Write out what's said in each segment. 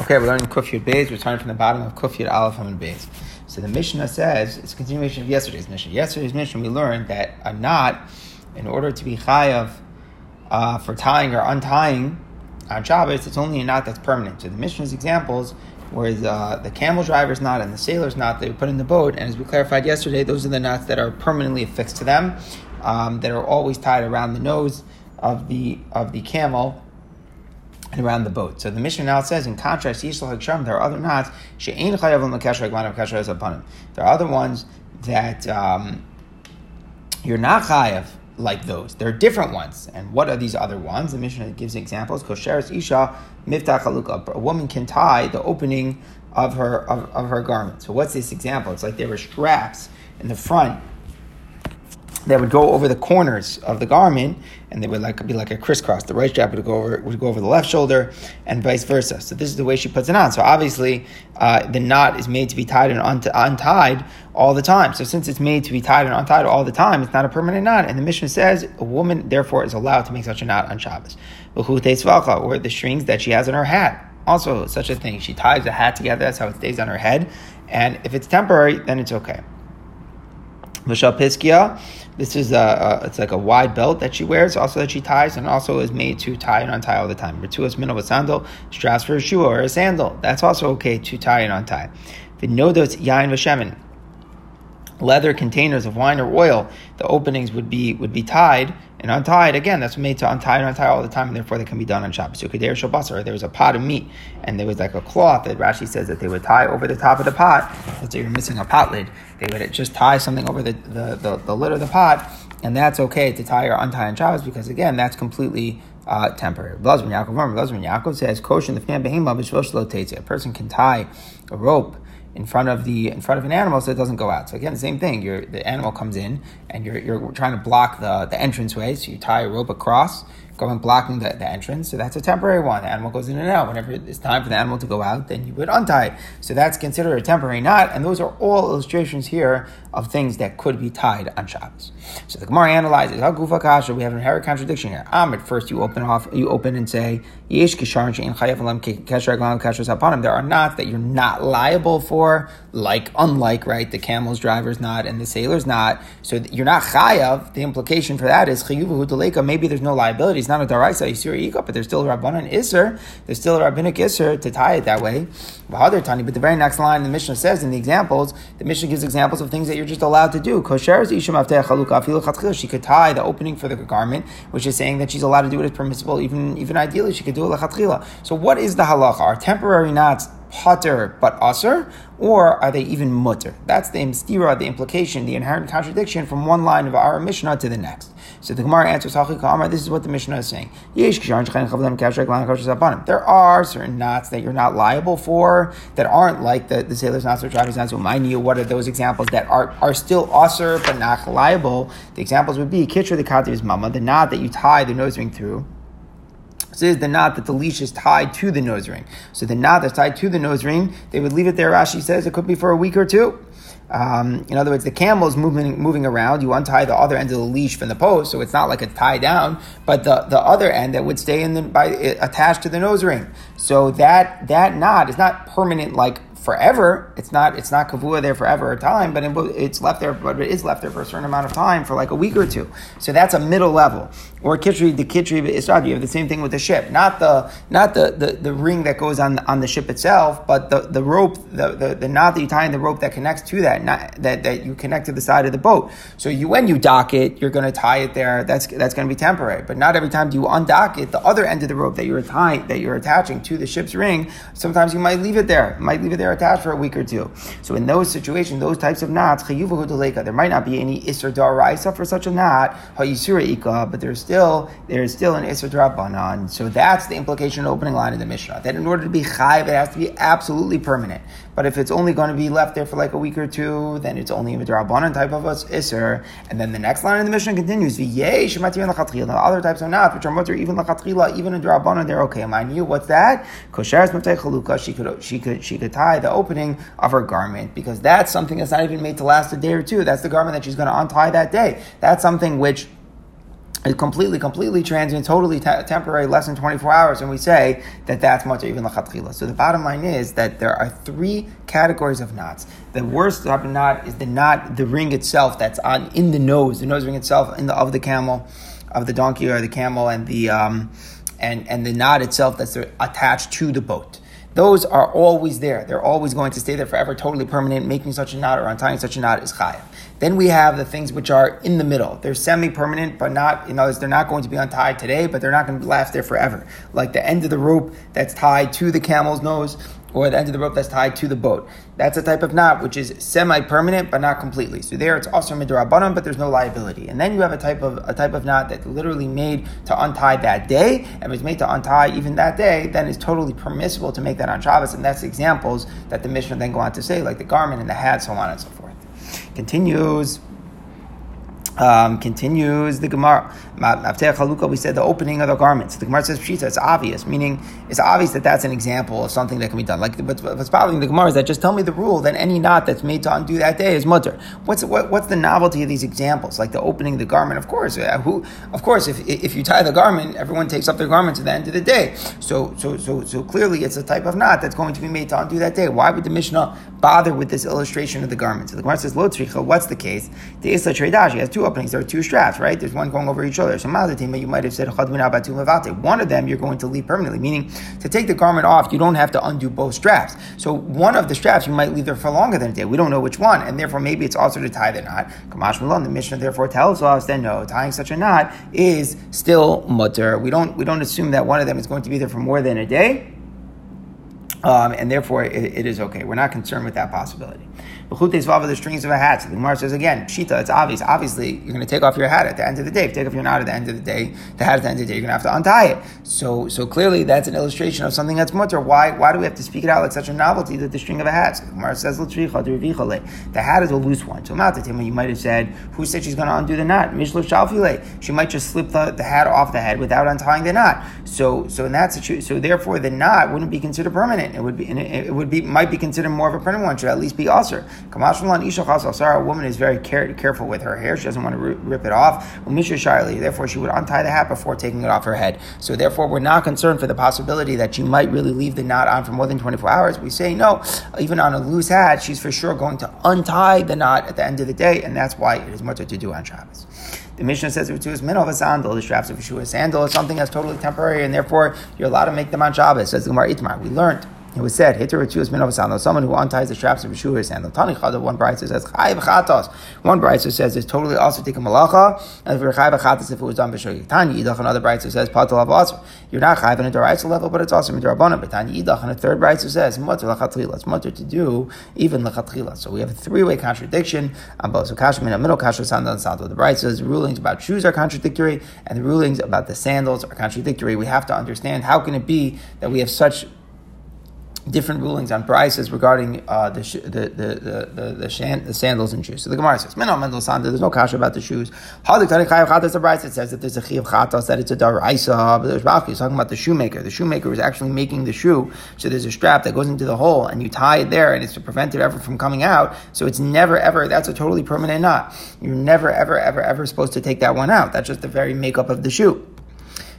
Okay, we're learning Kufyud Beis. We're starting from the bottom of Kufyud Aleph Hamid Beis. So the Mishnah says, it's a continuation of yesterday's Mishnah. Yesterday's Mishnah, we learned that a knot, in order to be chayav uh, for tying or untying on Shabbos, it's only a knot that's permanent. So the Mishnah's examples were uh, the camel driver's knot and the sailor's knot that we put in the boat. And as we clarified yesterday, those are the knots that are permanently affixed to them, um, that are always tied around the nose of the of the camel and around the boat. So the Mishnah now says, in contrast, to Yisrael Haksham, there are other knots, Kesher Zapanim. There are other ones that um, you're not Chayav like those. There are different ones. And what are these other ones? The Mishnah gives examples. Kosheres Isha Miftach Halukah. A woman can tie the opening of her of, of her garment. So what's this example? It's like there were straps in the front that would go over the corners of the garment, and they would like be like a crisscross. The right strap would go over would go over the left shoulder, and vice versa. So this is the way she puts it on. So obviously, uh, the knot is made to be tied and unt- untied all the time. So since it's made to be tied and untied all the time, it's not a permanent knot. And the Mishnah says a woman therefore is allowed to make such a knot on Shabbos, or the strings that she has on her hat. Also, such a thing. She ties the hat together. That's how it stays on her head. And if it's temporary, then it's okay. Mishal Piskia, this is a, a, it's like a wide belt that she wears, also that she ties, and also is made to tie and untie all the time. Rituas min of a sandal, straps for a shoe or a sandal. That's also okay to tie and untie. Vinodos yain v'shemen. Leather containers of wine or oil, the openings would be would be tied and untied, again, that's made to untie and untie all the time, and therefore they can be done on Shabbos. So Kader Shabbos, there was a pot of meat, and there was like a cloth that Rashi says that they would tie over the top of the pot. So you're missing a pot lid. They would just tie something over the, the, the, the lid of the pot, and that's okay to tie or untie on Shabbos because again, that's completely uh, temporary. Blazman Yaakov, Blazman Yaakov says, "Koshin the behema A person can tie a rope in front of the in front of an animal so it doesn't go out. So again, the same thing. You're, the animal comes in and you're, you're trying to block the, the entrance way. So you tie a rope across going blocking the, the entrance. So that's a temporary one. The animal goes in and out. Whenever it's time for the animal to go out, then you would untie it. So that's considered a temporary knot. And those are all illustrations here of things that could be tied on Shabbos. So the Gemara analyzes how gufa kasha. We have an inherent contradiction here. Um, at first you open off, you open and say There are knots that you're not liable for, like unlike right the camel's driver's knot and the sailor's knot. So you're not chayav. The implication for that is chayuvu Maybe there's no liability not a daraisa yisur but there's still a rabbanon iser. There's still a rabbinic iser to tie it that way. But the very next line the Mishnah says in the examples, the Mishnah gives examples of things that you're just allowed to do. She could tie the opening for the garment, which is saying that she's allowed to do it as permissible. Even even ideally, she could do it So what is the halacha? Are temporary knots potter but aser, or are they even mutter? That's the imstira, the implication, the inherent contradiction from one line of our Mishnah to the next. So the Gemara answers, this is what the Mishnah is saying. There are certain knots that you're not liable for, that aren't like the, the sailor's knots or driver's knots. You, what are those examples that are, are still aser but not liable? The examples would be Kitra the Kativ's mama, the knot that you tie the nose ring through is the knot that the leash is tied to the nose ring. So the knot that's tied to the nose ring, they would leave it there. Rashi says it could be for a week or two. Um, in other words, the camel is moving moving around. You untie the other end of the leash from the post, so it's not like it's tied down, but the, the other end that would stay in the by attached to the nose ring. So that that knot is not permanent like forever. It's not it's not kavua there forever a time, but it's left there, but it is left there for a certain amount of time for like a week or two. So that's a middle level. Or kitri the kitri israd. You have the same thing with the ship, not the not the, the, the ring that goes on on the ship itself, but the, the rope, the, the, the knot that you tie in the rope that connects to that not, that that you connect to the side of the boat. So you when you dock it, you're going to tie it there. That's that's going to be temporary. But not every time do you undock it, the other end of the rope that you're tying that you're attaching to the ship's ring, sometimes you might leave it there. Might leave it there attached for a week or two. So in those situations, those types of knots, there might not be any isra daraisa for such a knot, but there's still there's still an isra drabanan. So that's the implication opening line of the Mishnah. That in order to be chayv, it has to be absolutely permanent. But if it's only going to be left there for like a week or two, then it's only a drabanan type of isser. And then the next line of the Mishnah continues, the other types of knots, which are mutter even lachatchila, even in drabanan, they're okay. Mind you, what's that? Kosheres chaluka, she could she could she could tie the opening of her garment because that's something that's not even made to last a day or two. That's the garment that she's going to untie that day. That's something which is completely, completely transient, totally te- temporary, less than 24 hours, and we say that that's much even lachatchila. So the bottom line is that there are three categories of knots. The worst type of knot is the knot, the ring itself that's on in the nose, the nose ring itself in the, of the camel, of the donkey or the camel, and the um, and and the knot itself that's attached to the boat those are always there. They're always going to stay there forever, totally permanent. Making such a knot or untying such a knot is chayav. Then we have the things which are in the middle. They're semi-permanent, but not, they're not going to be untied today, but they're not going to last there forever. Like the end of the rope that's tied to the camel's nose, or the end of the rope that's tied to the boat. That's a type of knot which is semi-permanent but not completely. So there it's also midrabanan, but there's no liability. And then you have a type of a type of knot that's literally made to untie that day, and it's made to untie even that day, then it's totally permissible to make that on Shabbos. And that's examples that the Mishnah then go on to say, like the garment and the hat, so on and so forth. Continues. Um, continues the Gemara. We said the opening of the garments. The Gemara says pshita. It's obvious, meaning it's obvious that that's an example of something that can be done. Like but what's bothering the Gemara is that just tell me the rule. Then any knot that's made to undo that day is mutter. What's what, what's the novelty of these examples? Like the opening of the garment. Of course, uh, who? Of course, if if you tie the garment, everyone takes up their garments at the end of the day. So so so so clearly, it's a type of knot that's going to be made to undo that day. Why would the Mishnah bother with this illustration of the garment? So the Gemara says lo What's the case? The Isla Tredash. Has two openings. There are two straps, right? There's one going over each other. You might have said one of them you're going to leave permanently, meaning to take the garment off, you don't have to undo both straps. So one of the straps you might leave there for longer than a day. We don't know which one, and therefore maybe it's also to tie the knot. Kamash Malon, the Mishnah therefore tells us that no, tying such a knot is still mutter. We don't we don't assume that one of them is going to be there for more than a day. Um, and therefore, it, it is okay. We're not concerned with that possibility. The strings of a hat. So the Gemara says again, Shita, it's obvious. Obviously, you're going to take off your hat at the end of the day. If you take off your knot at the end of the day, the hat at the end of the day, you're going to have to untie it. So, so clearly, that's an illustration of something that's mutter. Why, why do we have to speak it out like such a novelty that the string of a hat? So the Gemara says, the hat is a loose one. So you might have said, who said she's going to undo the knot? Mishlo shalfile. She might just slip the, the hat off the head without untying the knot. So, so in that situation, so therefore, the knot wouldn't be considered permanent. It would be, it would be, might be considered more of a permanent one. Should at least be usher. A woman is very care, careful with her hair. She doesn't want to rip it off. Therefore, she would untie the hat before taking it off her head. So therefore, we're not concerned for the possibility that she might really leave the knot on for more than 24 hours. We say no. Even on a loose hat, she's for sure going to untie the knot at the end of the day, and that's why it is much to do on Shabbos. The Mishnah says if it's min of a sandal, the straps of a sandal is something that's totally temporary, and therefore you're allowed to make them on Shabbos. Says the Gemara Itmar. We learned it was said, someone who unties the straps of Yeshua's sandal. Tani Chada, one bride says, Chayv Chatos. One bride says it's totally also take a malacha, and for Chayv Chatos if it was done b'shogeg. Tani Yidach, another bride says, Patal Avos. You're not Chayv in a Doraisa level, but it's also Midrabana. But Tani Yidach, and a third bride says, Mutter Lachatchila. It's mutter to do even Lachatchila. So we have a three way contradiction on both. So Kasha, in the middle, Kasha, Sandal, and Sandal. The bride says the rulings about shoes are contradictory, and the rulings about the sandals are contradictory. We have to understand how can it be that we have such different rulings on prices regarding uh, the, sh- the, the, the, the, the, shan- the, sandals and shoes. So the Gemara says, there's no kasha about the shoes. It says that there's a chiyav chatas, that it's a daraisa, but there's Rashi talking about the shoemaker. The shoemaker is actually making the shoe, so there's a strap that goes into the hole, and you tie it there, and it's to prevent it ever from coming out. So it's never ever, that's a totally permanent knot. You're never ever ever ever supposed to take that one out. That's just the very makeup of the shoe.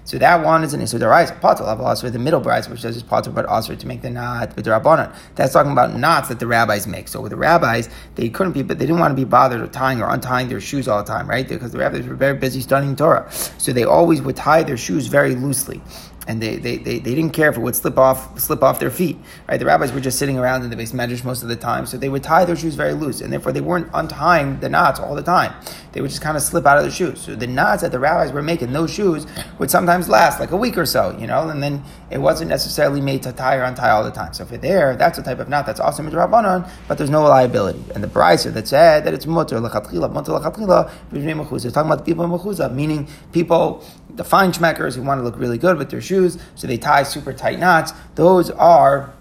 So that one is an Isur Daraisa. Patel of the middle Bryce, which says it's Patel but Asr to make the knot with Rabbanon. That's talking about knots that the rabbis make. So with the rabbis, they couldn't be, but they didn't want to be bothered with tying or untying their shoes all the time, right? Because the rabbis were very busy studying Torah. So they always would tie their shoes very loosely and they, they, they, they, didn't care if it would slip off slip off their feet. Right? The rabbis were just sitting around in the beis medrash most of the time, so they would tie their shoes very loose, and therefore they weren't untying the knots all the time. They would just kind of slip out of the shoes. So the knots that the rabbis were making, those shoes would sometimes last like a week or so, you know, and then it wasn't necessarily made to tie or untie all the time. So for there, that's a type of knot that's also midrabanon, but there's no liability. And the brisa that said that it's mutter lechatchila, mutter lechatchila, is talking about people in mechuzah, meaning people, the fine schmeckers who want to look really good with their shoes, so they tie super tight knots. Those are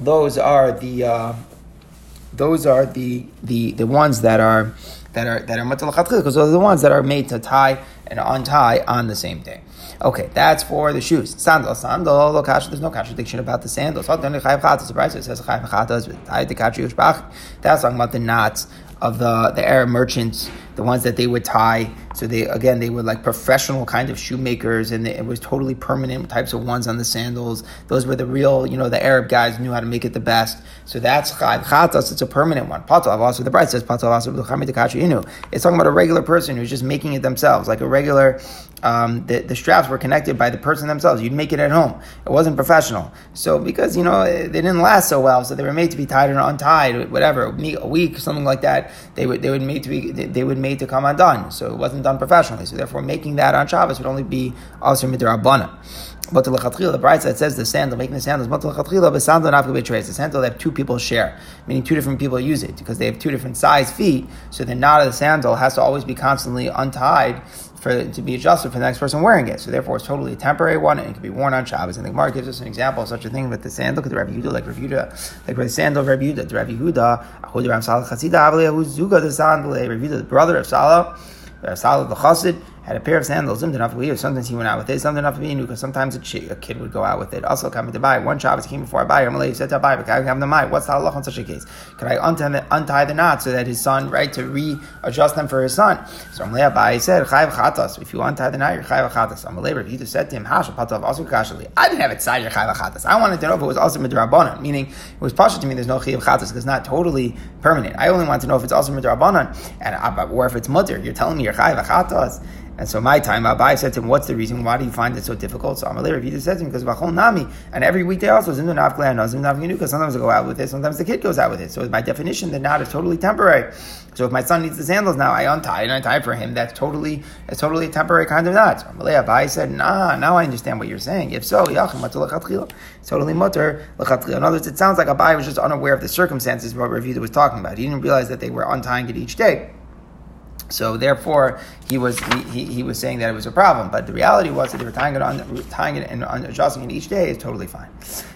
those are the uh, those are the, the the ones that are that are that are because those are the ones that are made to tie and untie on the same day. Okay, that's for the shoes. Sandal, sandal, there's no contradiction about the sandals. Surprise, It says That's talking about the knots of the, the Arab merchants, the ones that they would tie So they again they were like professional kind of shoemakers, and it was totally permanent types of ones on the sandals. Those were the real, you know, the Arab guys knew how to make it the best. So that's chatas. It's a permanent one. Patav also the bride says patav also It's talking about a regular person who's just making it themselves, like a regular um, the, the straps were connected by the person themselves. You'd make it at home. It wasn't professional. So because, you know, they didn't last so well, so they were made to be tied or untied, whatever, a week, something like that, they would, they would made to be, they would made to come undone. So it wasn't done professionally. So therefore making that on Shabbos would only be also midrabana. But the lechatchila, the bright side says the sandal, making the sandals, but the lechatchila, the sandal not be The sandal that two people share, meaning two different people use it because they have two different size feet. So the knot of the sandal has to always be constantly untied for to be adjusted for the next person wearing it. So therefore, it's totally a temporary one, and it can be worn on Shabbos. And the Gemara gives us an example of such a thing with the sandal. Look at the Rabbi Yehuda, like Rabbi Yehuda, like the sandal of Rabbi Yehuda. The Rabbi Yehuda, Ram Salah Chasida, Zuga the sandal, Rabbi Yehuda, the brother of Salah, Salah the Chassid had a pair of sandals, sometimes he went out with it, enough because sometimes a, a, kid would go out with it. Also, coming to buy one Shabbos came before I buy. Amalei said to buy, but I have the mind. What's the halach on such a case? Could I untie the, untie the knot so that his son, right, to readjust them for his son? So I'm Amalei Abai said, Chayav chatas. If you untie the knot, you're chayav chatas. Amalei Yita said to him, patav also kashali. I didn't have it side your chayav chatas. I wanted to know if it was also midrabanan, meaning it was partial to me. There's no chayav chatas because it's not totally permanent. I only want to know if it's also midrabanan and uh, or if it's mutter. You're telling me you're chayav chatas. And so my time, Abai said to him, "What's the reason? Why do you find it so difficult?" So Amalei Rav said to him, "Because Vachol Nami, and every weekday also because sometimes I go out with it, sometimes the kid goes out with it. So by definition, the knot is totally temporary. So if my son needs the sandals now, I untie and I tie for him. That's totally, it's totally a temporary kind of knot." So Amalei Abai said, "Nah, now I understand what you're saying. If so, it's totally mutter In other words, it sounds like Abai was just unaware of the circumstances what Rav was talking about. He didn't realize that they were untying it each day." So therefore, he was he, he, he, was saying that it was a problem. But the reality was that they were tying it on tying it and adjusting it each day is totally fine.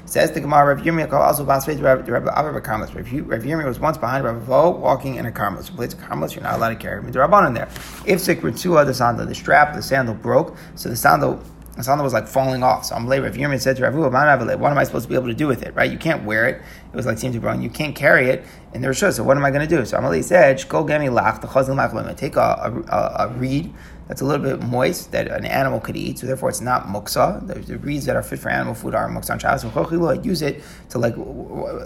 says the Gemara, Rav Yirmiyah also basfeit Rav Abba Karmelis. Rav Yirmiyah was once behind Rav Vo walking in a Karmelis. So place a Karmelis, you're not allowed to carry the Rabban in there. If Sikritzua the sandal, the strap, the sandal broke, so the sandal the sandal was like falling off. So Amalei Rav Yirmiyah said to Rav what am I supposed to be able to do with it? Right? You can't wear it. It was like seemed to be wrong. You can't carry it in the Rosh So what am I going to do? So Amalei said, "Go get me lach the chazal lach. Take a, a, a reed." that's a little bit moist that an animal could eat, so therefore it's not muksa. The, the reeds that are fit for animal food are muksa on Shabbos. I use it to like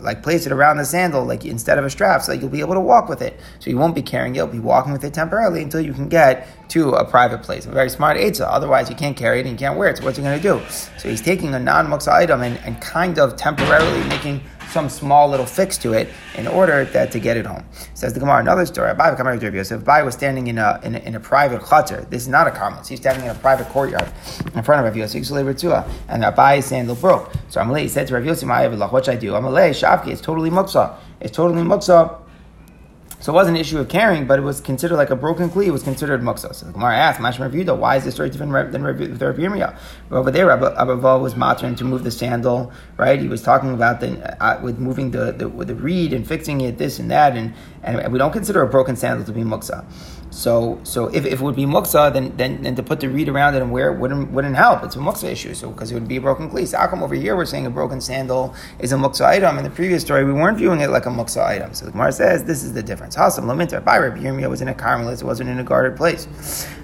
like place it around the sandal, like instead of a strap, so that you'll be able to walk with it. So you won't be carrying it; you'll be walking with it temporarily until you can get to a private place. A very smart eitzah. Otherwise, you can't carry it and you can't wear it. So what's he going to do? So he's taking a non-muksa item and, and kind of temporarily making some small little fix to it in order that to get it home. Says the Gemara, another story. Abai. Abai was standing in a, in a, in a private chutzner. This is not a karmelis. He's standing in a private courtyard in front of Rav Yosef. And Abai's sandal broke. So Amalei said to Rav Yosef, what should I do? Amalei, Shavki, it's totally muksa. It's totally muksa so it was an issue of carrying, but it was considered like a broken kli. It was considered muksa. So the Gemara asked, Mashma Revuda, why is this story different than Rabbi Yirmiyah? Over there, Abba was matrin to move the sandal, right? He was talking about the uh, with moving the, the with the reed and fixing it, this and that, and, and we don't consider a broken sandal to be muksa. So, so if, if it would be muksa, then, then then to put the reed around it and wear it wouldn't wouldn't help. It's a muksa issue, so because it would be a broken cleat. So how come over here we're saying a broken sandal is a muksa item? In the previous story, we weren't viewing it like a muksa item. So the Gemara says this is the difference. Hasam laminter by Rabbi Yirmiyah was in a carmelis, it wasn't in a guarded place.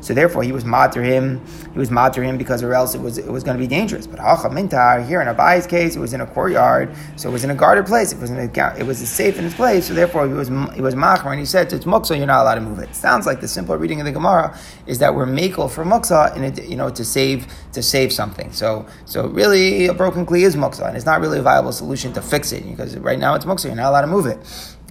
So therefore, he was matter him. He was matter him because or else it was it was going to be dangerous. But hacha mintar here in Abai's case, it was in a courtyard, so it was in a guarded place. It was in a, it was safe in its place. So therefore, he was he was machmer, and he said it's muksa, you're not allowed to move it. Sounds like the simple reading of the Gemara is that we're makel for muksa, and you know to save to save something. So so really, a broken kli is muksa, and it's not really a viable solution to fix it because right now it's muksa. You're not allowed to move it.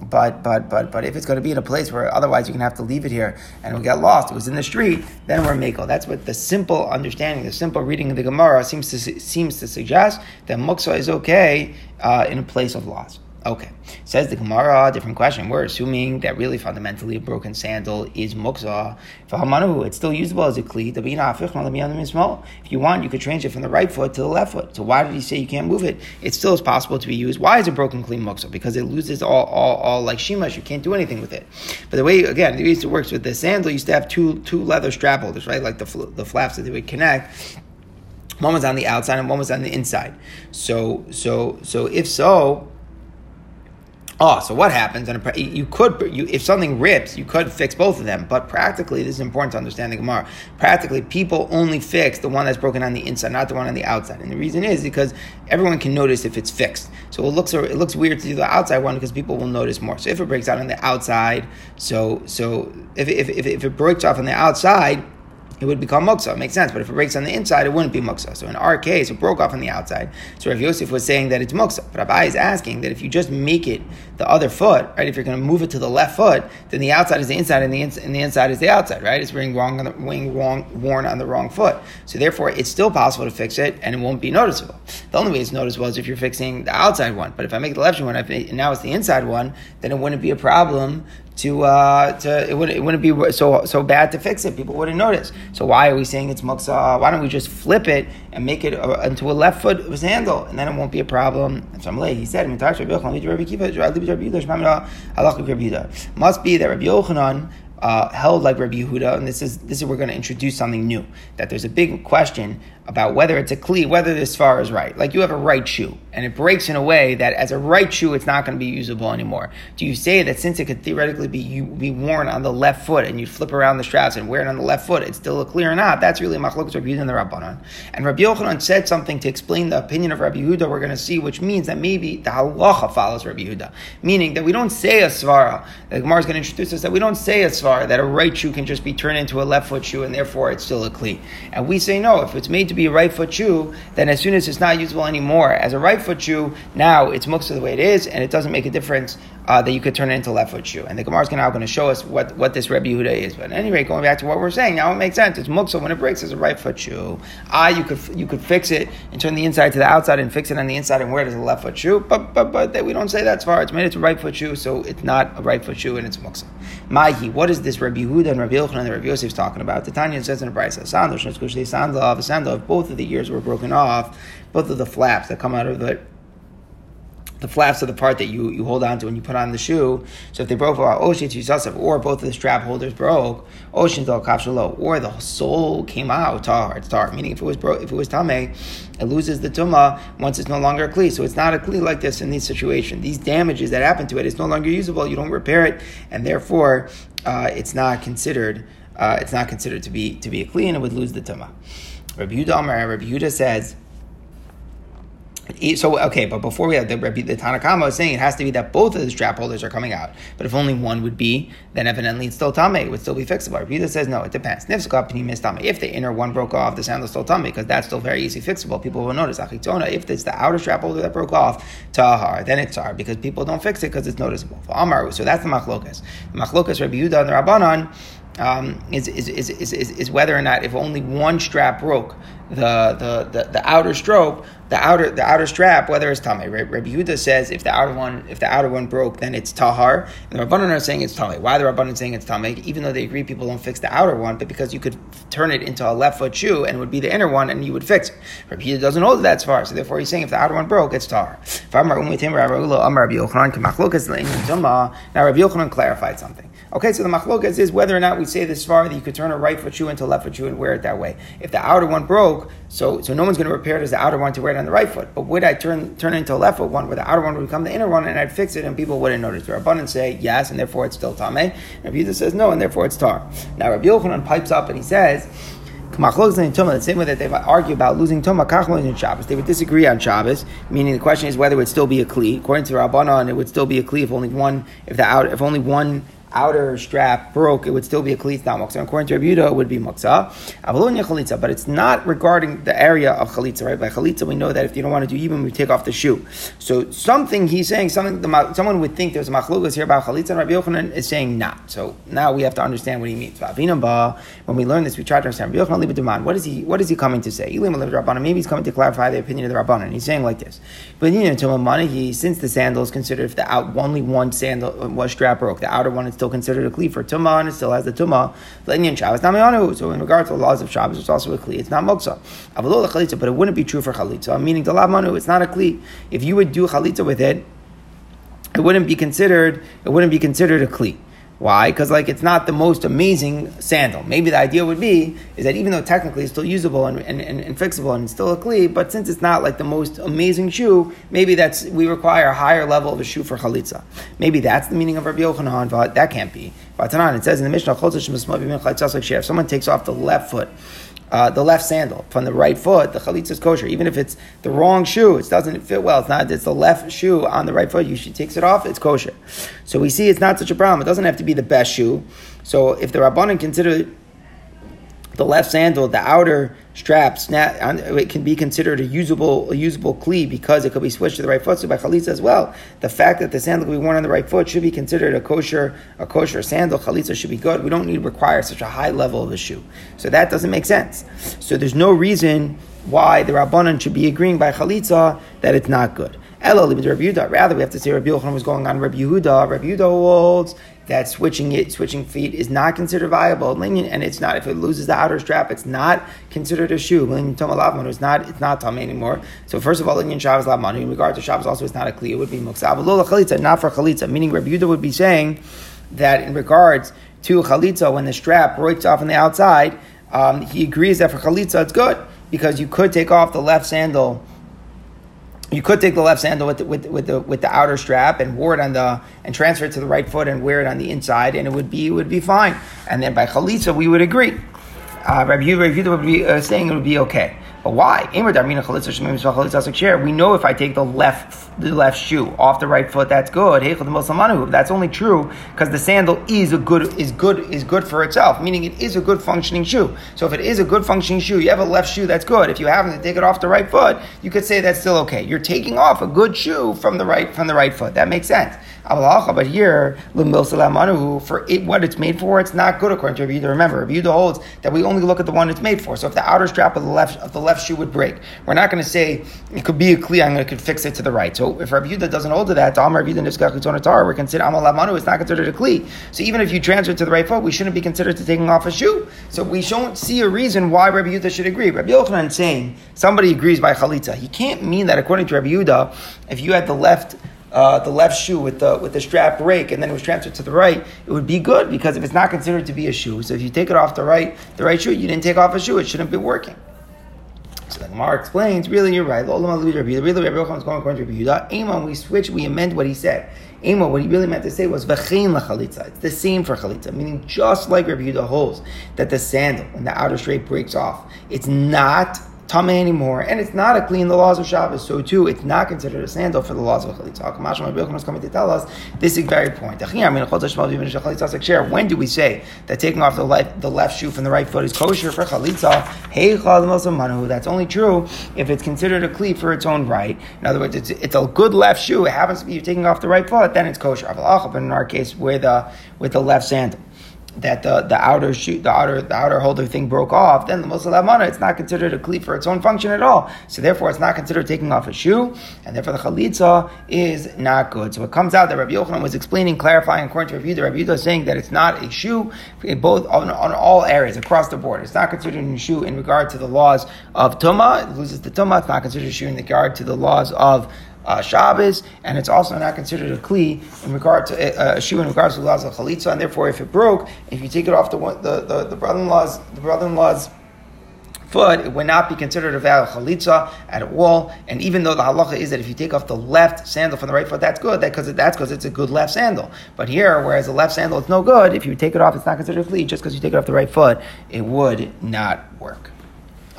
But but but but if it's going to be in a place where otherwise you're going to have to leave it here and it'll get lost, it was in the street, then we're makel. That's what the simple understanding, the simple reading of the Gemara seems to seems to suggest that muksa is okay uh, in a place of loss. Okay. Says the Gemara, different question. We're assuming that really fundamentally a broken sandal is muksa. For Hamanu, it's still usable as a cleat. If you want, you could change it from the right foot to the left foot. So why did he say you can't move it? It still is possible to be used. Why is a broken clean muksa? Because it loses all, all, all like shimash. You can't do anything with it. But the way, again, the way it works with the sandal, used to have two two leather strap holders, right? Like the, the flaps that they would connect. One was on the outside and one was on the inside. So, so, so if so, Oh, so what happens? And you could, you, if something rips, you could fix both of them. But practically, this is important to understand the Gemara. Practically, people only fix the one that's broken on the inside, not the one on the outside. And the reason is because everyone can notice if it's fixed. So it looks it looks weird to do the outside one because people will notice more. So if it breaks out on the outside, so so if if, if, if it breaks off on the outside it would become muksa. It makes sense. But if it breaks on the inside, it wouldn't be muksa. So in our case, it broke off on the outside. So Rav Yosef was saying that it's muksa. But Abai is asking that if you just make it the other foot, right? If you're going to move it to the left foot, then the outside is the inside, and the, and the inside is the outside, right? It's being wrong on the being wrong worn on the wrong foot. So therefore, it's still possible to fix it, and it won't be noticeable. The only way it's noticeable is if you're fixing the outside one. But if I make the left one, and now it's the inside one, then it wouldn't be a problem to uh, to it wouldn't it wouldn't be so so bad to fix it. People wouldn't notice. So why are we saying it's muksa? Why don't we just flip it and make it uh, into a left foot handle, and then it won't be a problem? He said, "Must be that Rabbi Yochanan uh, held like Rabbi Yehuda, and this is this is we're going to introduce something new. That there's a big question about whether it's a kli, whether this far is right. Like you have a right shoe, and it breaks in a way that as a right shoe, it's not going to be usable anymore. Do you say that since it could theoretically be be worn on the left foot, and you flip around the straps and wear it on the left foot, it's still a kli or not? That's really machlokas Rabbi Yehuda and the Rabbanan. And Rabbi Yochanan said something to explain the opinion of Rabbi Yehuda. We're going to see, which means that maybe the halacha follows Rabbi Yehuda, meaning that we don't say a svara. The Gemara is going to introduce us that we don't say a svara that a right shoe can just be turned into a left foot shoe, and therefore it's still a kli. And we say no. If it's made to be a right foot shoe, then as soon as it's not usable anymore as a right foot shoe, now it's muksa the way it is, and it doesn't make a difference uh, that you could turn it into left foot shoe. And the Gemara is now going to show us what, what this Rebbe Yehuda is. But at any rate, going back to what we're saying, now it makes sense. It's muksa when it breaks it's a right foot shoe. Ah, you could you could fix it and turn the inside to the outside and fix it on the inside and wear it as a left foot shoe. But but but we don't say that's far. It's made it to right foot shoe, so it's not a right foot shoe and it's muksa. Mahi, what is this Rebbe Yehuda and Rebbe Yochanan and Rebbe Yosef talking about? The Tanya says in the Brisa, sandal, both of the ears were broken off, both of the flaps that come out of the the flaps are the part that you, you hold on to when you put on the shoe. So if they broke off, or both of the strap holders broke, or the sole came out, tar, it's tar. Meaning if it was bro- if it was tame, it loses the tuma once it's no longer a kli. So it's not a kli like this in this situation. These damages that happen to it, it's no longer usable. You don't repair it, and therefore uh, it's not considered. Uh, it's not considered to be to be a kli, and it would lose the tuma. Rabbi Rabbi Yehuda says so okay, but before we have the the Tanna Kamma is saying it has to be that both of the strap holders are coming out. But if only one would be, then evidently it's still tame. It would still be fixable. Rabbi says no, it depends. If the inner one broke off, the sandal still tame because that's still very easy fixable. People will notice. If it's the outer strap holder that broke off, tahar, then it's tar because people don't fix it because it's noticeable. So that's the machlokas. The machlokas Rabbi Yehuda and the Rabbanon um, is, is, is, is, is whether or not if only one strap broke, the, the, the, the outer stroke, the outer the outer strap, whether it's tame. Right? Rabbi Yehuda says if the outer one if the outer one broke, then it's tahar. And the Rabbanon are saying it's tame. Why the Rabbanon saying it's tame? Even though they agree people don't fix the outer one, but because you could turn it into a left foot shoe and it would be the inner one and you would fix it. Rabbi Yehuda doesn't hold that far, so therefore he's saying if the outer one broke, it's tahar. Now Rabbi Yochanan clarified something. Okay, so the machlokas is whether or not we say this far that you could turn a right foot shoe into a left foot shoe and wear it that way. If the outer one broke, so so no one's going to repair it as the outer one to wear it on the right foot. But would I turn turn into a left foot one where the outer one would become the inner one and I'd fix it and people wouldn't notice? The Rabbanan say yes, and therefore it's still tame. Rabbi Yehuda says no, and therefore it's tar. Now Rabbi Yochanan pipes up and he says. The same way that they argue about losing Tuma, in Shabbos. They would disagree on Shabbos, meaning the question is whether it would still be a Kli. According to Rabbanon, it would still be a Kli if only one, if the out, if only one outer strap broke, it would still be a kli, not muksa. According to Rabbi Yehuda, it would be muksa. chalitza, but it's not regarding the area of chalitza, right? By chalitza, we know that if you don't want to do even, we take off the shoe. So something he's saying, something the, someone would think there's a machlukas here about chalitza, and Rabbi Yochanan is saying not. So now we have to understand what he means. When we learn this, we try to understand. Rabbi Yochanan. What is he? What is he coming to say? Maybe he's coming to clarify the opinion of the rabbanon. He's saying like this. But you know, since the sandal is considered if the out only one sandal uh, was strap broke, the outer one is still considered a kli for tumah and it still has the tumah. Lenyan Shabbos Namayanu. So in regard to the laws of Shabbos, it's also a kli. It's not muksa. Chalitza, but it wouldn't be true for chalitza. Meaning the manu, it's not a kli. If you would do chalitza with it, it wouldn't be considered. It wouldn't be considered a kli. Why? Because like it's not the most amazing sandal. Maybe the idea would be is that even though technically it's still usable and, and, and, and fixable and still a kli, but since it's not like the most amazing shoe, maybe that's we require a higher level of a shoe for chalitza. Maybe that's the meaning of Rabbi Yochanan. But that can't be. But it says in the Mishnah, if someone takes off the left foot uh, the left sandal from the right foot, the chalitza is kosher. Even if it's the wrong shoe, it doesn't fit well. It's not. It's the left shoe on the right foot. You she takes it off. It's kosher. So we see it's not such a problem. It doesn't have to be the best shoe. So if the rabbanon consider the left sandal, the outer strap, snap, it can be considered a usable a usable kli because it could be switched to the right foot. So by chalitza as well, the fact that the sandal can be worn on the right foot should be considered a kosher a kosher sandal. Chalitza should be good. We don't need to require such a high level of a shoe. So that doesn't make sense. So there's no reason why the rabbanon should be agreeing by chalitza that it's not good. Rather, we have to say Rabbi Yochanan was going on Rabbi Yehuda. Rabbi Yehuda holds that switching it, switching feet is not considered viable, and it's not. If it loses the outer strap, it's not considered a shoe. It's not. It's not anymore. So first of all, Linyan Shabbos lavmanu. In regard to Shabbos, also it's not a kli. It would be chalitza, not for chalitza. Meaning, Rabbi Yehuda would be saying that in regards to chalitza, when the strap breaks off on the outside, um, he agrees that for chalitza it's good because you could take off the left sandal you could take the left sandal with the, with, with the with the outer strap and wear it on the and transfer it to the right foot and wear it on the inside, and it would be it would be fine. And then by chalitza, we would agree. Uh, Rabbi Yehuda would be uh, saying it would be okay. But why? We know if I take the left the left shoe off the right foot, that's good. That's only true because the sandal is a good is good is good for itself, meaning it is a good functioning shoe. So if it is a good functioning shoe, you have a left shoe that's good. If you happen to take it off the right foot, you could say that's still okay. You're taking off a good shoe from the right from the right foot. That makes sense. But here, for it, what it's made for, it's not good according to Rabbi Yehuda. Remember, Rabbi Yehuda holds that we only look at the one it's made for. So if the outer strap of the left of the left shoe would break, we're not going to say it could be a kli. I'm going to fix it to the right. So if Rabbi Yehuda doesn't hold to that, Amar Rabbi Yehuda we're considered Amal Lamanu is not considered a kli. So even if you transfer it to the right foot, we shouldn't be considered to taking off a shoe. So we don't see a reason why Rabbi Yehuda should agree. Rabbi Yochanan saying somebody agrees by chalitza. He can't mean that according to Rabbi Yehuda, if you had the left uh, the left shoe with the with the strap break and then it was transferred to the right, it would be good because if it's not considered to be a shoe, so if you take it off the right the right shoe, you didn't take off a shoe, it shouldn't be working. So the Gemara explains, really, you're right. Amon, we switch, we amend what he said. Amon, what he really meant to say was v'chein lachalitza. It's the same for chalitza, meaning just like Rabbi Yehuda holds that the sandal when the outer straight breaks off, it's not tame anymore, and it's not a clean the laws of Shabbos. So too, it's not considered a sandal for the laws of Chalitza. Kamash Rabbi is coming to tell us this is very point. When do we say that taking off the left, the left shoe from the right foot is kosher for Chalitza? Hey, That's only true if it's considered a cleat for its own right. In other words, it's, it's a good left shoe. It happens to be you're taking off the right foot, then it's kosher. But in our case, with the with the left sandal that the, the outer shoe, the outer the outer holder thing broke off, then the muscle mana it's not considered a cleat for its own function at all. So therefore, it's not considered taking off a shoe, and therefore the chalitza is not good. So it comes out that Rabbi Yochanan was explaining, clarifying according to Rabbi Yehuda. Rabbi Yehuda is saying that it's not a shoe both on, on all areas across the board. It's not considered a shoe in regard to the laws of tuma. It loses the tuma. It's not considered a shoe in regard to the laws of uh, Shabbos, and it's also not considered a kli in regard to uh, a shoe in regards to laws of chalitza, and therefore, if it broke, if you take it off the the, the, the brother-in-law's the brother-in-law's foot, it would not be considered a valid chalitza at all. And even though the halacha is that if you take off the left sandal from the right foot, that's good. That because that's because it's a good left sandal. But here, whereas the left sandal is no good, if you take it off, it's not considered a kli. Just because you take it off the right foot, it would not work.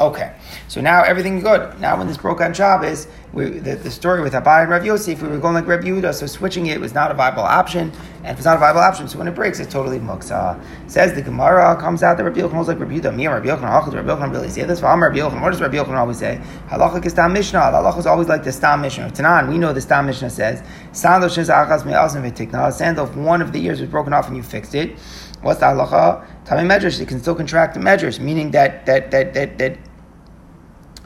Okay, so now everything's good. Now when this broke on Shabbos, we, the, the story with Abai and Rav Yosef, we were going like Rav Yehuda, so switching it was not a viable option. And if it's not a viable option, so when it breaks, it's totally muksa. Says the Gemara, comes out that Rav Yochanan was like Rav Yehuda. Me and Rav Yochanan, Rav Yochanan really say this. Rav Yochanan, what does Rav Yochanan always say? Halacha is Stam Mishnah. Halacha is always like the Stam Mishnah. Tanan, we know the Stam Mishnah says, Sandal shes achas me'azim v'tikna. Sandal, if one of the ears was broken off and you fixed it, what's the halacha? Tami medrash, it can still contract the medrash, meaning that, that, that, that, that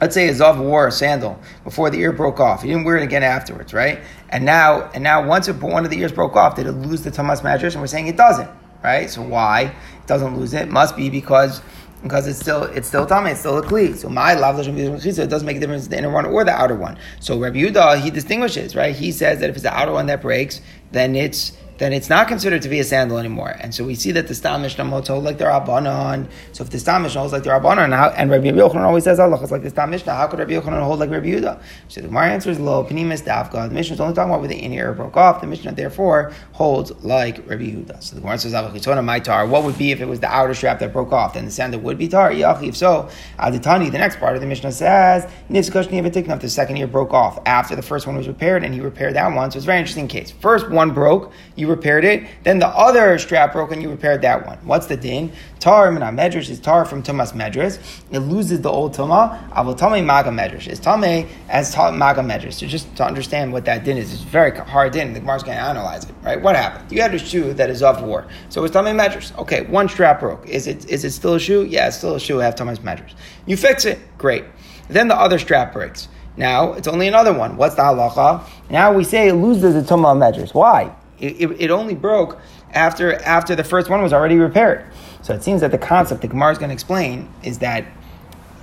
Let's say a Zav wore a sandal before the ear broke off. He didn't wear it again afterwards, right? And now, and now once it, one of the ears broke off, did it lose the tumas medrash? And we're saying it doesn't, right? So why it doesn't lose it? it must be because because it's still it's still tummy, it's still a kli. So my lav it doesn't make a difference the inner one or the outer one. So Rabbi Yehuda he distinguishes, right? He says that if it's the outer one that breaks, then it's then it's not considered to be a sandal anymore. And so we see that the Stam Mishnah hold like the Rabbanon. So if the Stam Mishnah holds like the Rabbanon, and, how, and Rabbi Yochanan always says Allah is like the Stam Mishnah, how could Rabbi Yochanan hold like Rabbi Yehuda? So the Gemara answers lo penimis dafka. The Mishnah is only talking about where the inner ear broke off. The Mishnah therefore holds like Rabbi Yehuda. So the Gemara says avachitona my tar. What would be if it was the outer strap that broke off? Then the sandal would be tar. Yachi. If so, aditani. The next part of the Mishnah says nivzkushni if the second ear broke off after the first one was repaired, and he repaired that one. So it's a very interesting case. First one broke, you repaired it. Then the other strap broke and you repaired that one. What's the din? Tar min medrash is tar from tumas medrash. It loses the old tuma. will tame maga medrash. It's tame as maga medrash. So just to understand what that din is, it's very hard din. The Gemara's going to analyze it, right? What happened? You had a shoe that is of war, so it's tame medrash. Okay, one strap broke. Is it is it still a shoe? Yeah, it's still a shoe. Have tumas medrash. You fix it, great. Then the other strap breaks. Now it's only another one. What's the halacha? Now we say it loses the tumah medrash. Why? It, it, only broke after after the first one was already repaired. So it seems that the concept the Gemara is going to explain is that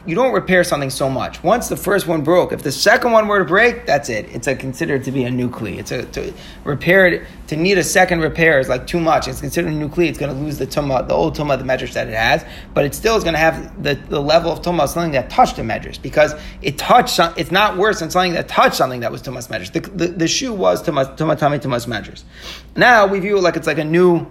you don't repair something so much. Once the first one broke, if the second one were to break, that's it. It's a, considered to be a nuclei. It's a to repair it, to need a second repair is like too much. It's considered a nuclei. It's going to lose the tuma, the old tuma, the medrash that it has, but it still is going to have the, the level of tuma something that touched the medrash because it touched. It's not worse than something that touched something that was tumah's medrash. The, the, the, shoe was tumah tumah tumah tumah's medrash. Now we view it like it's like a new.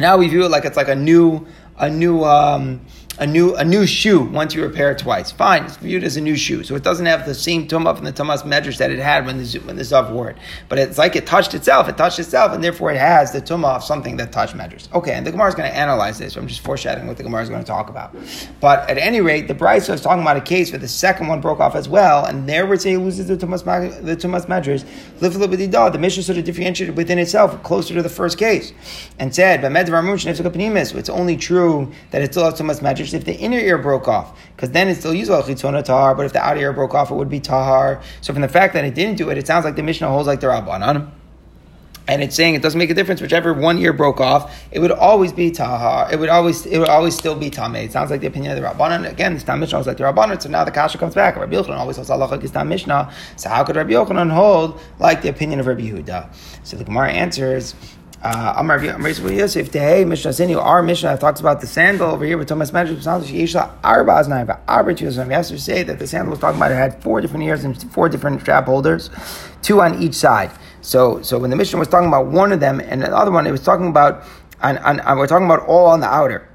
Now we view it like it's like a new a new. Um, a new a new shoe once you repair it twice. Fine, it's viewed as a new shoe, so it doesn't have the same tumah from the tumas medrash that it had when the when the zav wore it. But it's like it touched itself. It touched itself, and therefore it has the tumah of something that touched medrash. Okay, and the Gemara is going to analyze this. I'm just foreshadowing what the Gemara is going to talk about. But at any rate, the Brisa is talking about a case where the second one broke off as well, and there we're saying it loses the tumas the tumas medrash. The Mishnah sort of differentiated within itself closer to the first case, and said, "But it's only true that it still has tumas medrash." If the inner ear broke off, because then it's still usable chitzona tahar, but if the outer ear broke off, it would be tahar. So from the fact that it didn't do it, it sounds like the Mishnah holds like the Rabbanan. And it's saying it doesn't make a difference. Whichever one ear broke off, it would always be tahar. It would always, it would always still be tameh. It sounds like the opinion of the rabbanan. Again, this time Mishnah was like the rabbanan. So now the kasha comes back. Rabbi Yochanan always holds halacha is Mishnah. So how could Rabbi Yochanan hold like the opinion of Rabbi Yehuda? So the Gemara answers. Uh, Amar Yosef Tehei Mishnah Sinu. Our Mishnah talks about the sandal over here with Tumas Medrash. Yesha Arba Aznayim. Arba Tiyosam. We have to say that the sandal was talking about it had four different ears and four different strap holders, two on each side. So, so when the Mishnah was talking about one of them and the other one, it was talking about, and, and we're talking about all on the outer.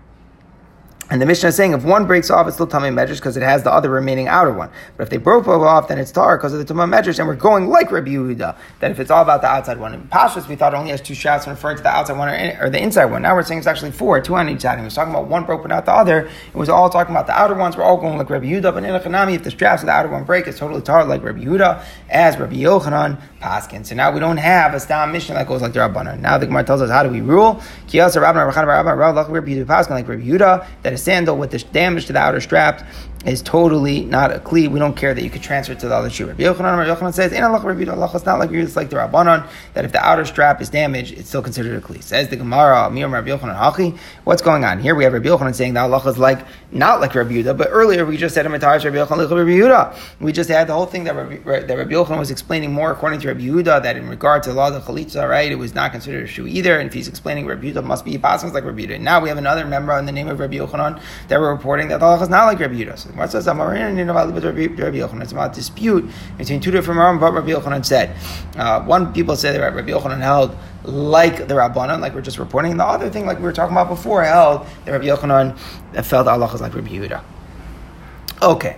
And the Mishnah is saying if one breaks off, it's still Tamei Medrash because it has the other remaining outer one. But if they broke off, then it's Tar because of the Tamei Medrash. And we're going like Rabbi Yehuda, that if it's all about the outside one. In Pashas, we thought only has two shouts referring to the outside one or, in, or, the inside one. Now we're saying it's actually four, two on each side. And was talking about one broke but not the other. It was all talking about the outer ones. We're all going like Rabbi Yehuda. But in Echanami, if the straps of the outer one break, it's totally Tar like Rabbi Yehuda, as Rabbi Yochanan Paskin. So now we don't have a Stam Mishnah that goes like the Rabbanan. Now the Gemara tells us how do we rule? Kiyasa Rabbanan Rabbi Yehuda like Rabbi Yehuda, that a sandal with the damage to the outer strap is totally not a kli. We don't care that you could transfer it to the other shoe. Rabbi Yochanan, Rabbi Yochanan says, "In Allah, Rabbi Allah is not like you. It's like the Rabbanon that if the outer strap is damaged, it's still considered a kli." Says the Gemara, Miyam Rabbi Yochanan Hachi. What's going on here? We have Rabbi Yochanan saying that Allah is like not like Rabbi Yehuda, but earlier we just said Rabbi Yochanan Rabbi Yehuda. We just had the whole thing that Rabbi, that Rabbi Yochanan was explaining more according to Rabbi Yehuda that in regard to the law of the chalitza, right, it was not considered a shoe either. And if he's explaining Rabbi Yehuda must be Pasans like Rabbi Yehuda. Now we have another member in the name of Rabbi Yochanan that we're reporting that Allah is not like Rabbi Yehuda. So Gemara says, it's about dispute between two different Rambam, what Rabbi Yochanan said. Uh, one people say that Rabbi Yochanan held like the Rabbanon, like we're just reporting. And the other thing, like we were talking about before, held that Rabbi Yochanan felt Allah is like Rabbi Yehuda. Okay.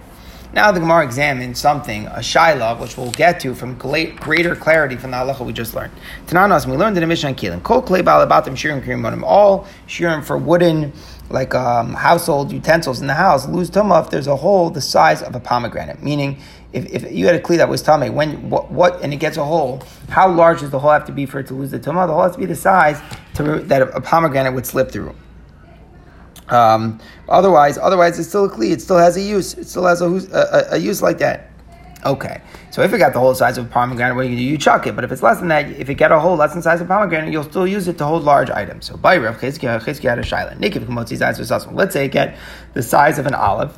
Now the Gemara examines something, a shiloh, which we'll get to from greater clarity from the halacha we just learned. Tananas, we learned in the Mishnah Keilim. Kol klei balabatim shirim kririm All shirim for wooden like um, household utensils in the house lose tumah if there's a hole the size of a pomegranate. Meaning, if, if you had a kli that was tummy, when what, what and it gets a hole, how large does the hole have to be for it to lose the tumah? The hole has to be the size to, that a pomegranate would slip through. Um, otherwise, otherwise it's still a kli. It still has a use. It still has a, a, a use like that. Okay. So if it got the whole size of a pomegranate, what do you do? You chuck it. But if it's less than that, if it get a whole less than size of pomegranate, you'll still use it to hold large items. So by Rav Chizkiah, Chizkiah had a shaila. Let's say it get the size of an olive,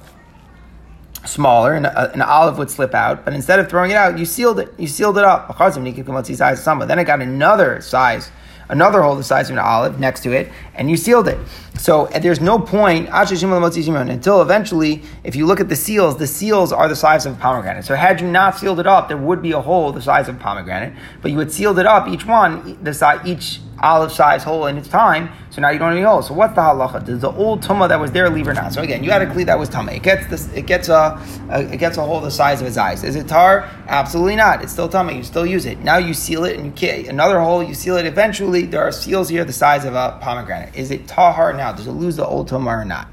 smaller, and a, an olive would slip out. But instead of throwing it out, you sealed it. You sealed it up. Then it got another size another hole the size of an olive next to it, and you sealed it. So there's no point until eventually, if you look at the seals, the seals are the size of a pomegranate. So had you not sealed it up, there would be a hole the size of a pomegranate, but you had sealed it up, each one, the size, each olive size hole in its time. So now you don't have any holes. So what's the halacha? Does the old tuma that was there leave or not? So again, you had a kli that was tuma. It gets this. It gets a, a, it gets a hole the size of his eyes. Is it tar? Absolutely not. It's still tuma. You still use it. Now you seal it and you can't, another hole. You seal it. Eventually, there are seals here the size of a pomegranate. Is it tahar now? Does it lose the old tuma or not?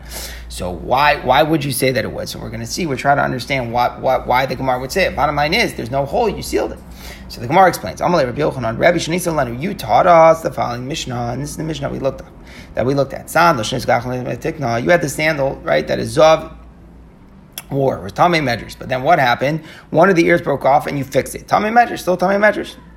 So why why would you say that it would? So we're going to see. We're trying to understand what, what why the Gemara would say it. Bottom line is there's no hole. You sealed it. So the Gemara explains, Rabbi Yochanan, Rabbi you taught us the following Mishnah, and this is the Mishnah we looked at, that we looked at. You had the sandal, right, that is Zav war, was Tomei medrash. But then what happened? One of the ears broke off and you fixed it. Tomei medrash, still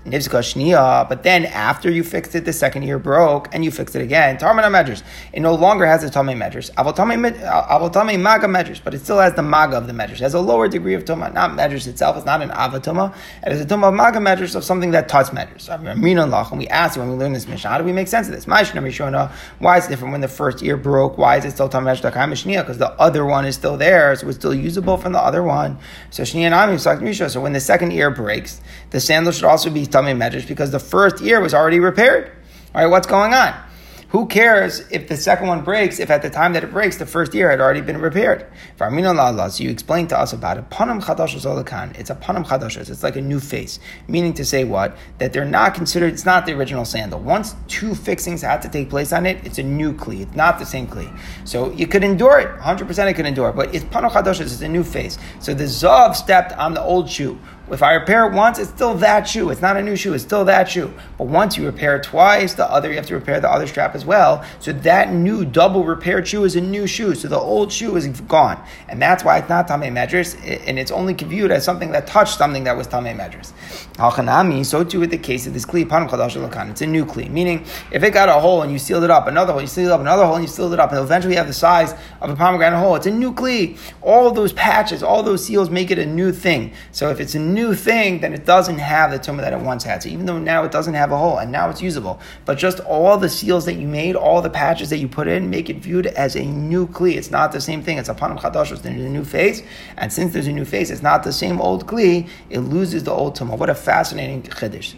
But then after you fixed it, the second ear broke and you fixed it again. Tarmana medrash. It no longer has the Tomei medrash. Avotame maga medrash, but it still has the maga of the medrash. It has a lower degree of Tuma, not medrash itself. It's not an avatuma. It is a Tuma of maga medrash of something that touch measures. And we you when we learn this Mishnah, how do we make sense of this? Why is it different when the first ear broke? Why is it still Tomei measures? Because the other one is still there, so it's still usable from the other one. So So when the second ear breaks, the sandal should also be Tamei Medrash because the first ear was already repaired. All right, what's going on? Who cares if the second one breaks, if at the time that it breaks, the first ear had already been repaired? So you explained to us about it. Panam It's a panam chadash. It's like a new face. Meaning to say what? That they're not considered, it's not the original sandal. Once two fixings had to take place on it, it's a new kli. It's not the same kli. So you could endure it. 100% it could endure it. But it's panam chadash. It's a new face. So the Zav stepped on the old shoe. If I repair it once, it's still that shoe. It's not a new shoe. It's still that shoe. But once you repair it twice, the other you have to repair the other strap as well. So that new double repaired shoe is a new shoe. So the old shoe is gone, and that's why it's not tamei medrash, and it's only viewed as something that touched something that was tamei medrash. Halchanami. So too with the case of this kli panam It's a new kli, meaning if it got a hole and you sealed it up, another hole, you sealed up, another hole, and you sealed it up, and eventually you have the size of a pomegranate hole. It's a new kli. All those patches, all those seals make it a new thing. So if it's a new new thing, then it doesn't have the tuma that it once had. So even though now it doesn't have a hole and now it's usable, but just all the seals that you made, all the patches that you put in, make it viewed as a new kli. It's not the same thing. It's a panam chadash. There's a new face, and since there's a new face, it's not the same old kli. It loses the old tuma. What a fascinating chiddush.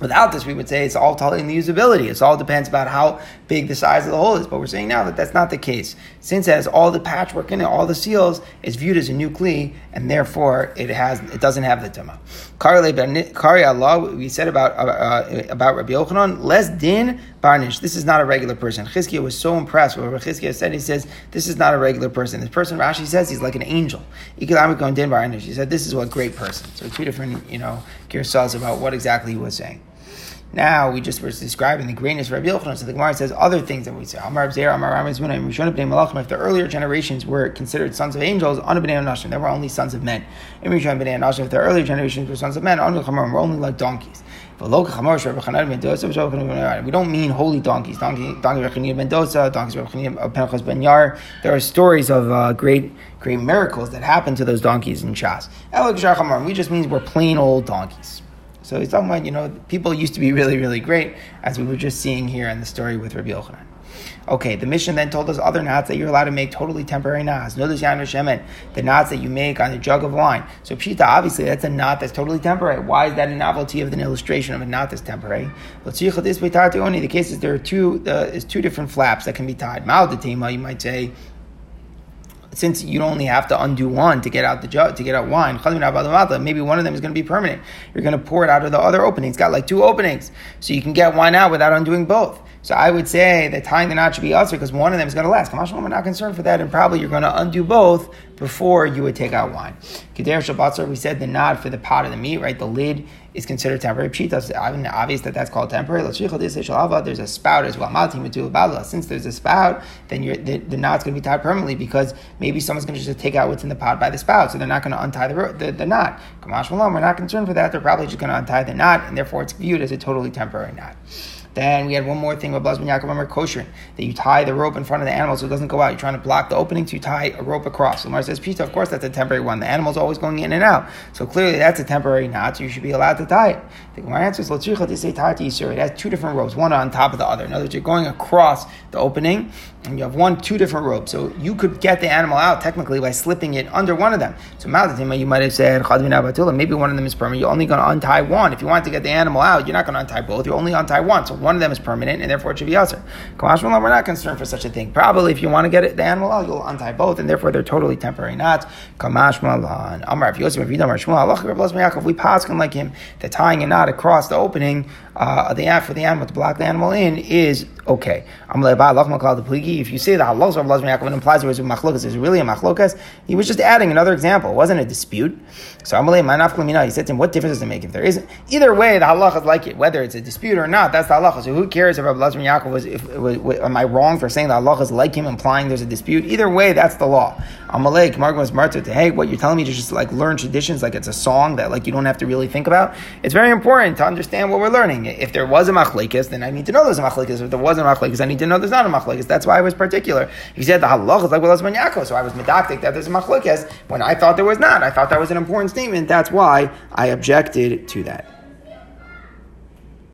Without this, we would say it's all telling the usability. It all depends about how big the size of the hole is. But we're saying now that that's not the case. Since it has all the patchwork in it, all the seals, it's viewed as a new kli, and therefore it has it doesn't have the tuma. Kari Allah, we said about uh, uh, about Rabbi Yochanan, less din barnish. This is not a regular person. Chizkiah was so impressed with what Chizkiah said. He says this is not a regular person. This person, Rashi says, he's like an angel. He said this is what great person. So two different you know gears about what exactly he was saying. Now we just were describing the greatness of Rabbi Yochanan. So the Gemara says other things that we say. Amar Abzer, Amar If the earlier generations were considered sons of angels, they were only sons of men. If the earlier generations were sons of men, were only like donkeys. We don't mean holy donkeys. Donkey, donkey Rabbi Chanina ben Dosa, donkeys Rechania Pinchas Ben Yair. There are stories of uh, great, great miracles that happened to those donkeys in Shas. We just means we're plain old donkeys. So he's talking about, you know, people used to be really, really great, as we were just seeing here in the story with Rabbi Yochanan. Okay, the Mishnah then told us other knots that you're allowed to make totally temporary knots. Notice Yanu Shemen, the knots that you make on a jug of wine. So Pshita, obviously, that's a knot that's totally temporary. Why is that a novelty of an illustration of a knot that's temporary? The case is there are two, uh, is two different flaps that can be tied. Mal you might say, since you only have to undo one to get out the jug, to get out wine, maybe one of them is going to be permanent. You're going to pour it out of the other opening. It's got like two openings, so you can get wine out without undoing both. So I would say that tying the knot should be usher because one of them is going to last. We're not concerned for that, and probably you're going to undo both before you would take out wine. Kedeira shel basar, we said the knot for the pot of the meat, right? The lid is considered temporary. Pshita, I mean, obvious that that's called temporary. There's a spout as well. Since there's a spout, then the, the knot's going to be tied permanently because maybe someone's going to just take out what's in the pot by the spout, so they're not going to untie the, the, the knot. Kamash We're not concerned for that. They're probably just going to untie the knot, and therefore it's viewed as a totally temporary knot. Then we had one more thing with Blazman Yaakov Amar kosher that you tie the rope in front of the animal so it doesn't go out. You're trying to block the opening, so you tie a rope across. So Mar says, Pita, of course that's a temporary one. The animal's always going in and out. So clearly that's a temporary knot, so you should be allowed to tie it. The Gemara answers, they say It has two different ropes, one on top of the other. In other words, you're going across the opening and you have one, two different ropes. So you could get the animal out technically by slipping it under one of them. So Maldatima, you might have said, maybe one of them is permanent. You're only going to untie one. If you want to get the animal out, you're not going to untie both. You're only untie one. So one of them is permanent, and therefore it should be usher. We're not concerned for such a thing. Probably if you want to get it, the animal out, you'll untie both, and therefore they're totally temporary knots. Kamash Malan. Amar, if you Yosef, if you don't, we pass like him, that tying a knot across the opening uh, the app for the animal to block the animal in is okay. If you say of Blaz Yaakov implies there was a machlokas, is really a machlokas. He was just adding another example. It wasn't a dispute. So He said to him, "What difference does it make if there isn't? Either way, the halacha is like it, whether it's a dispute or not. That's the halacha. So who cares if Blaz Yaakov was? If, was, am I wrong for saying the halacha is like him, implying there's a dispute? Either way, that's the law. Was martyr to hey, what you're telling me to just like learn traditions like it's a song that like you don't have to really think about. It's very important to understand what we're learning. If there was a machlekes, then I need to know there's a machlekes. If there wasn't a machlekes, I need to know there's not a machlekes. That's why I was particular. He said the halach is like well, Yaakov, so I was medactic that there's a machlekes when I thought there was not. I thought that was an important statement. That's why I objected to that.